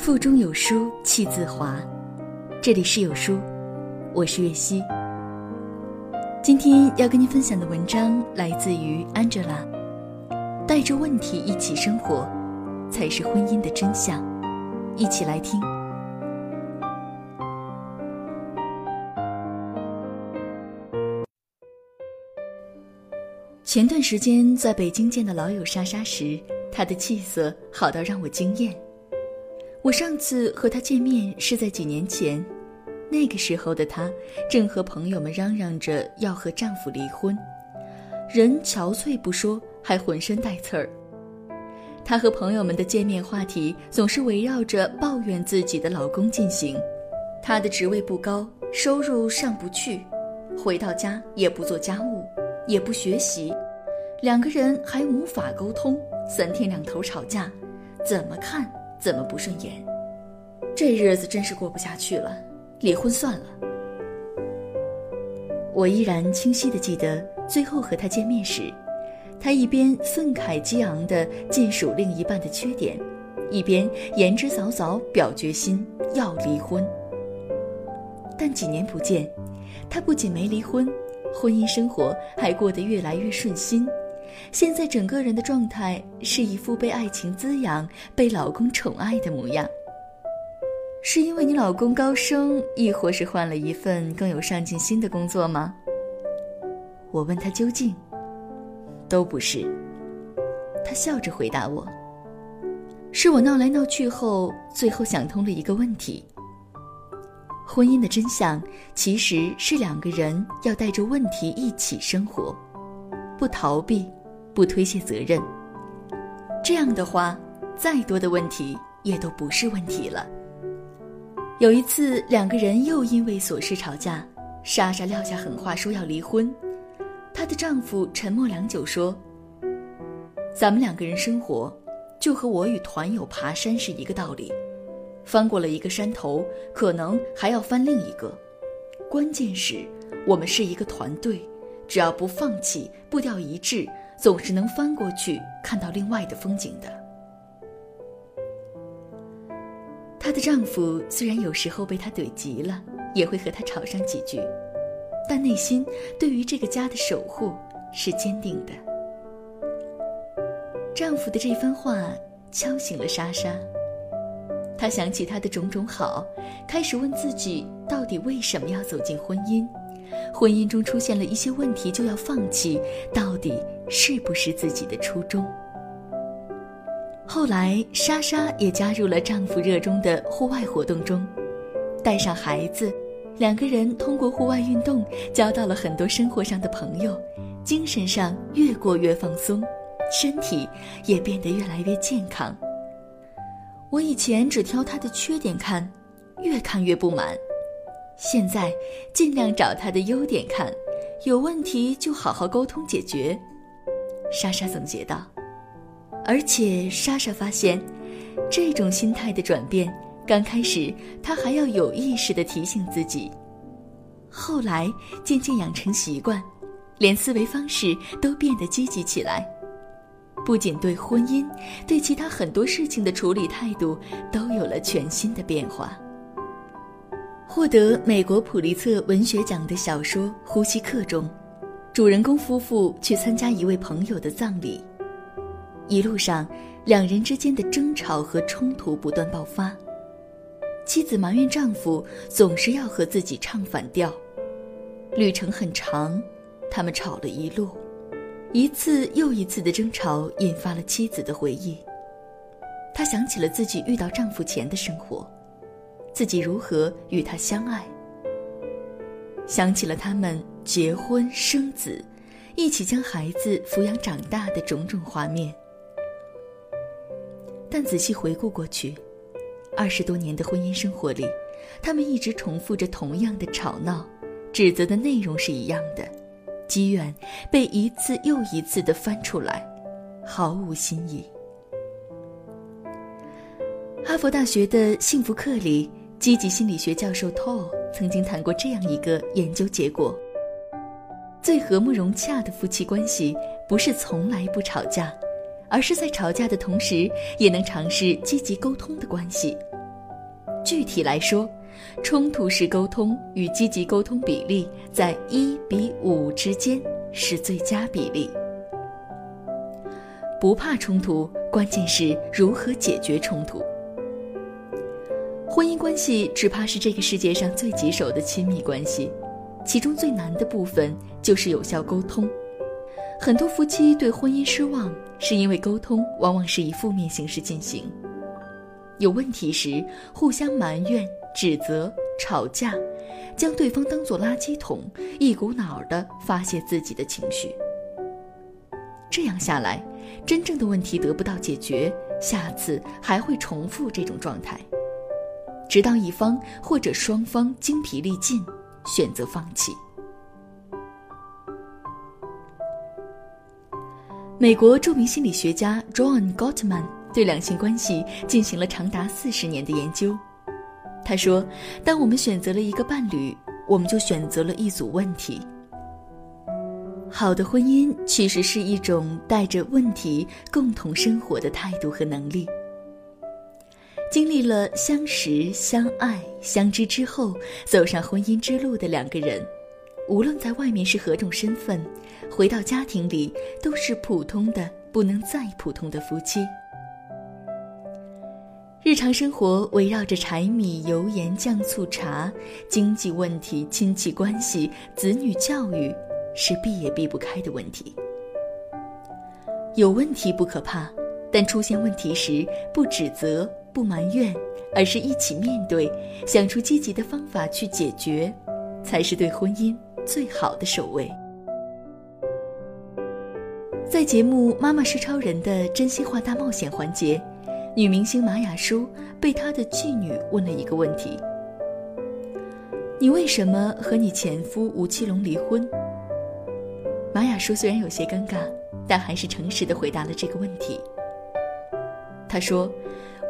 腹中有书气自华。这里是有书，我是月溪。今天要跟您分享的文章来自于 Angela。带着问题一起生活，才是婚姻的真相。一起来听。前段时间在北京见到老友莎莎时，她的气色好到让我惊艳。我上次和她见面是在几年前，那个时候的她正和朋友们嚷嚷着要和丈夫离婚，人憔悴不说，还浑身带刺儿。她和朋友们的见面话题总是围绕着抱怨自己的老公进行。她的职位不高，收入上不去，回到家也不做家务，也不学习，两个人还无法沟通，三天两头吵架，怎么看？怎么不顺眼？这日子真是过不下去了，离婚算了。我依然清晰的记得，最后和他见面时，他一边愤慨激昂的尽数另一半的缺点，一边言之凿凿表决心要离婚。但几年不见，他不仅没离婚，婚姻生活还过得越来越顺心。现在整个人的状态是一副被爱情滋养、被老公宠爱的模样。是因为你老公高升，亦或是换了一份更有上进心的工作吗？我问他究竟，都不是。他笑着回答我：“是我闹来闹去后，最后想通了一个问题。婚姻的真相其实是两个人要带着问题一起生活，不逃避。”不推卸责任，这样的话，再多的问题也都不是问题了。有一次，两个人又因为琐事吵架，莎莎撂下狠话说要离婚。她的丈夫沉默良久说：“咱们两个人生活，就和我与团友爬山是一个道理，翻过了一个山头，可能还要翻另一个。关键是，我们是一个团队，只要不放弃，步调一致。”总是能翻过去看到另外的风景的。她的丈夫虽然有时候被她怼急了，也会和她吵上几句，但内心对于这个家的守护是坚定的。丈夫的这番话敲醒了莎莎，她想起他的种种好，开始问自己到底为什么要走进婚姻。婚姻中出现了一些问题就要放弃，到底是不是自己的初衷？后来，莎莎也加入了丈夫热衷的户外活动中，带上孩子，两个人通过户外运动交到了很多生活上的朋友，精神上越过越放松，身体也变得越来越健康。我以前只挑她的缺点看，越看越不满。现在尽量找他的优点看，有问题就好好沟通解决。莎莎总结道，而且莎莎发现，这种心态的转变，刚开始她还要有意识地提醒自己，后来渐渐养成习惯，连思维方式都变得积极起来，不仅对婚姻，对其他很多事情的处理态度都有了全新的变化。获得美国普利策文学奖的小说《呼吸课》中，主人公夫妇去参加一位朋友的葬礼，一路上两人之间的争吵和冲突不断爆发。妻子埋怨丈夫总是要和自己唱反调，旅程很长，他们吵了一路，一次又一次的争吵引发了妻子的回忆。她想起了自己遇到丈夫前的生活。自己如何与他相爱？想起了他们结婚生子，一起将孩子抚养长大的种种画面。但仔细回顾过去，二十多年的婚姻生活里，他们一直重复着同样的吵闹，指责的内容是一样的，积怨被一次又一次的翻出来，毫无新意。哈佛大学的幸福课里。积极心理学教授 Toll 曾经谈过这样一个研究结果：最和睦融洽的夫妻关系，不是从来不吵架，而是在吵架的同时，也能尝试积极沟通的关系。具体来说，冲突式沟通与积极沟通比例在一比五之间是最佳比例。不怕冲突，关键是如何解决冲突。婚姻关系只怕是这个世界上最棘手的亲密关系，其中最难的部分就是有效沟通。很多夫妻对婚姻失望，是因为沟通往往是以负面形式进行。有问题时，互相埋怨、指责、吵架，将对方当作垃圾桶，一股脑儿地发泄自己的情绪。这样下来，真正的问题得不到解决，下次还会重复这种状态，直到一方或者双方精疲力尽，选择放弃。美国著名心理学家 John Gottman 对两性关系进行了长达四十年的研究。他说：“当我们选择了一个伴侣，我们就选择了一组问题。好的婚姻其实是一种带着问题共同生活的态度和能力。经历了相识、相爱、相知之后，走上婚姻之路的两个人。”无论在外面是何种身份，回到家庭里都是普通的不能再普通的夫妻。日常生活围绕着柴米油盐酱醋茶，经济问题、亲戚关系、子女教育，是避也避不开的问题。有问题不可怕，但出现问题时不指责、不埋怨，而是一起面对，想出积极的方法去解决，才是对婚姻。最好的守卫。在节目《妈妈是超人》的真心话大冒险环节，女明星马雅舒被她的继女问了一个问题：“你为什么和你前夫吴奇隆离婚？”马雅舒虽然有些尴尬，但还是诚实的回答了这个问题。她说：“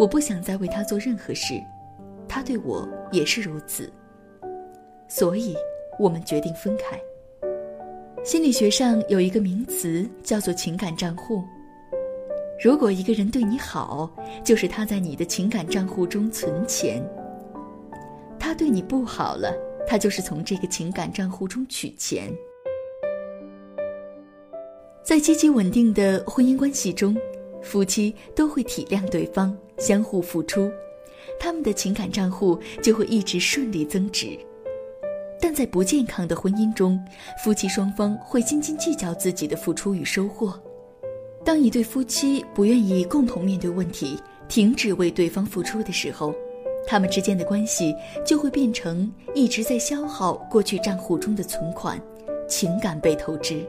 我不想再为他做任何事，他对我也是如此，所以。”我们决定分开。心理学上有一个名词叫做情感账户。如果一个人对你好，就是他在你的情感账户中存钱；他对你不好了，他就是从这个情感账户中取钱。在积极稳定的婚姻关系中，夫妻都会体谅对方，相互付出，他们的情感账户就会一直顺利增值。但在不健康的婚姻中，夫妻双方会斤斤计较自己的付出与收获。当一对夫妻不愿意共同面对问题，停止为对方付出的时候，他们之间的关系就会变成一直在消耗过去账户中的存款，情感被透支。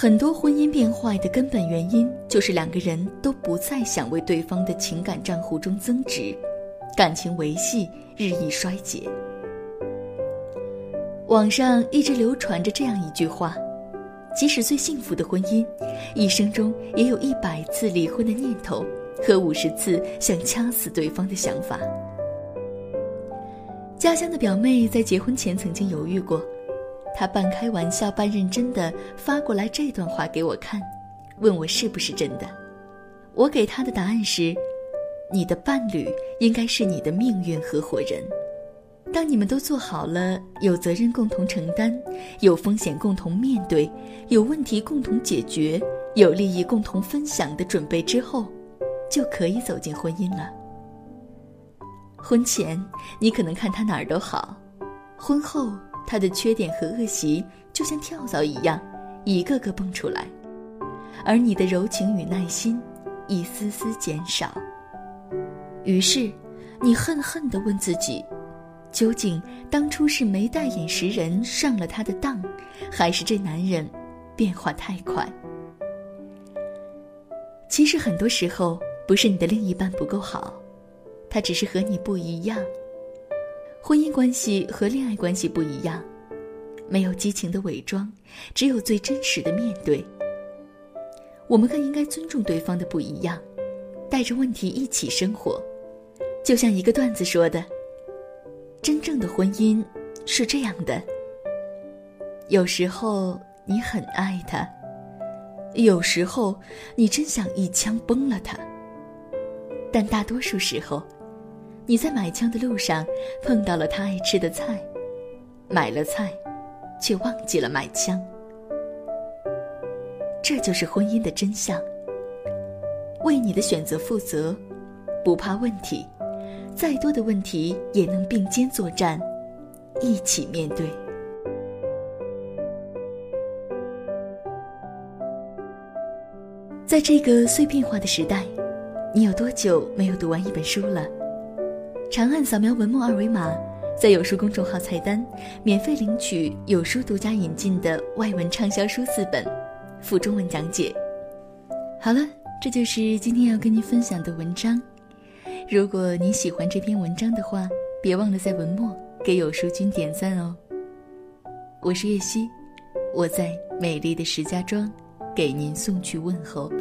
很多婚姻变坏的根本原因就是两个人都不再想为对方的情感账户中增值，感情维系日益衰竭。网上一直流传着这样一句话：即使最幸福的婚姻，一生中也有一百次离婚的念头和五十次想掐死对方的想法。家乡的表妹在结婚前曾经犹豫过，他半开玩笑半认真的发过来这段话给我看，问我是不是真的。我给他的答案是：你的伴侣应该是你的命运合伙人。当你们都做好了有责任共同承担、有风险共同面对、有问题共同解决、有利益共同分享的准备之后，就可以走进婚姻了。婚前你可能看他哪儿都好，婚后他的缺点和恶习就像跳蚤一样，一个个蹦出来，而你的柔情与耐心一丝丝减少。于是，你恨恨地问自己。究竟当初是没带眼识人上了他的当，还是这男人变化太快？其实很多时候不是你的另一半不够好，他只是和你不一样。婚姻关系和恋爱关系不一样，没有激情的伪装，只有最真实的面对。我们更应该尊重对方的不一样，带着问题一起生活。就像一个段子说的。真正的婚姻是这样的：有时候你很爱他，有时候你真想一枪崩了他。但大多数时候，你在买枪的路上碰到了他爱吃的菜，买了菜，却忘记了买枪。这就是婚姻的真相。为你的选择负责，不怕问题，再多的问题也能并肩作战，一起面对。在这个碎片化的时代，你有多久没有读完一本书了？长按扫描文末二维码，在有书公众号菜单免费领取有书独家引进的外文畅销书四本，附中文讲解。好了，这就是今天要跟您分享的文章。如果你喜欢这篇文章的话，别忘了在文末给有书君点赞哦。我是叶希，我在美丽的石家庄，给您送去问候。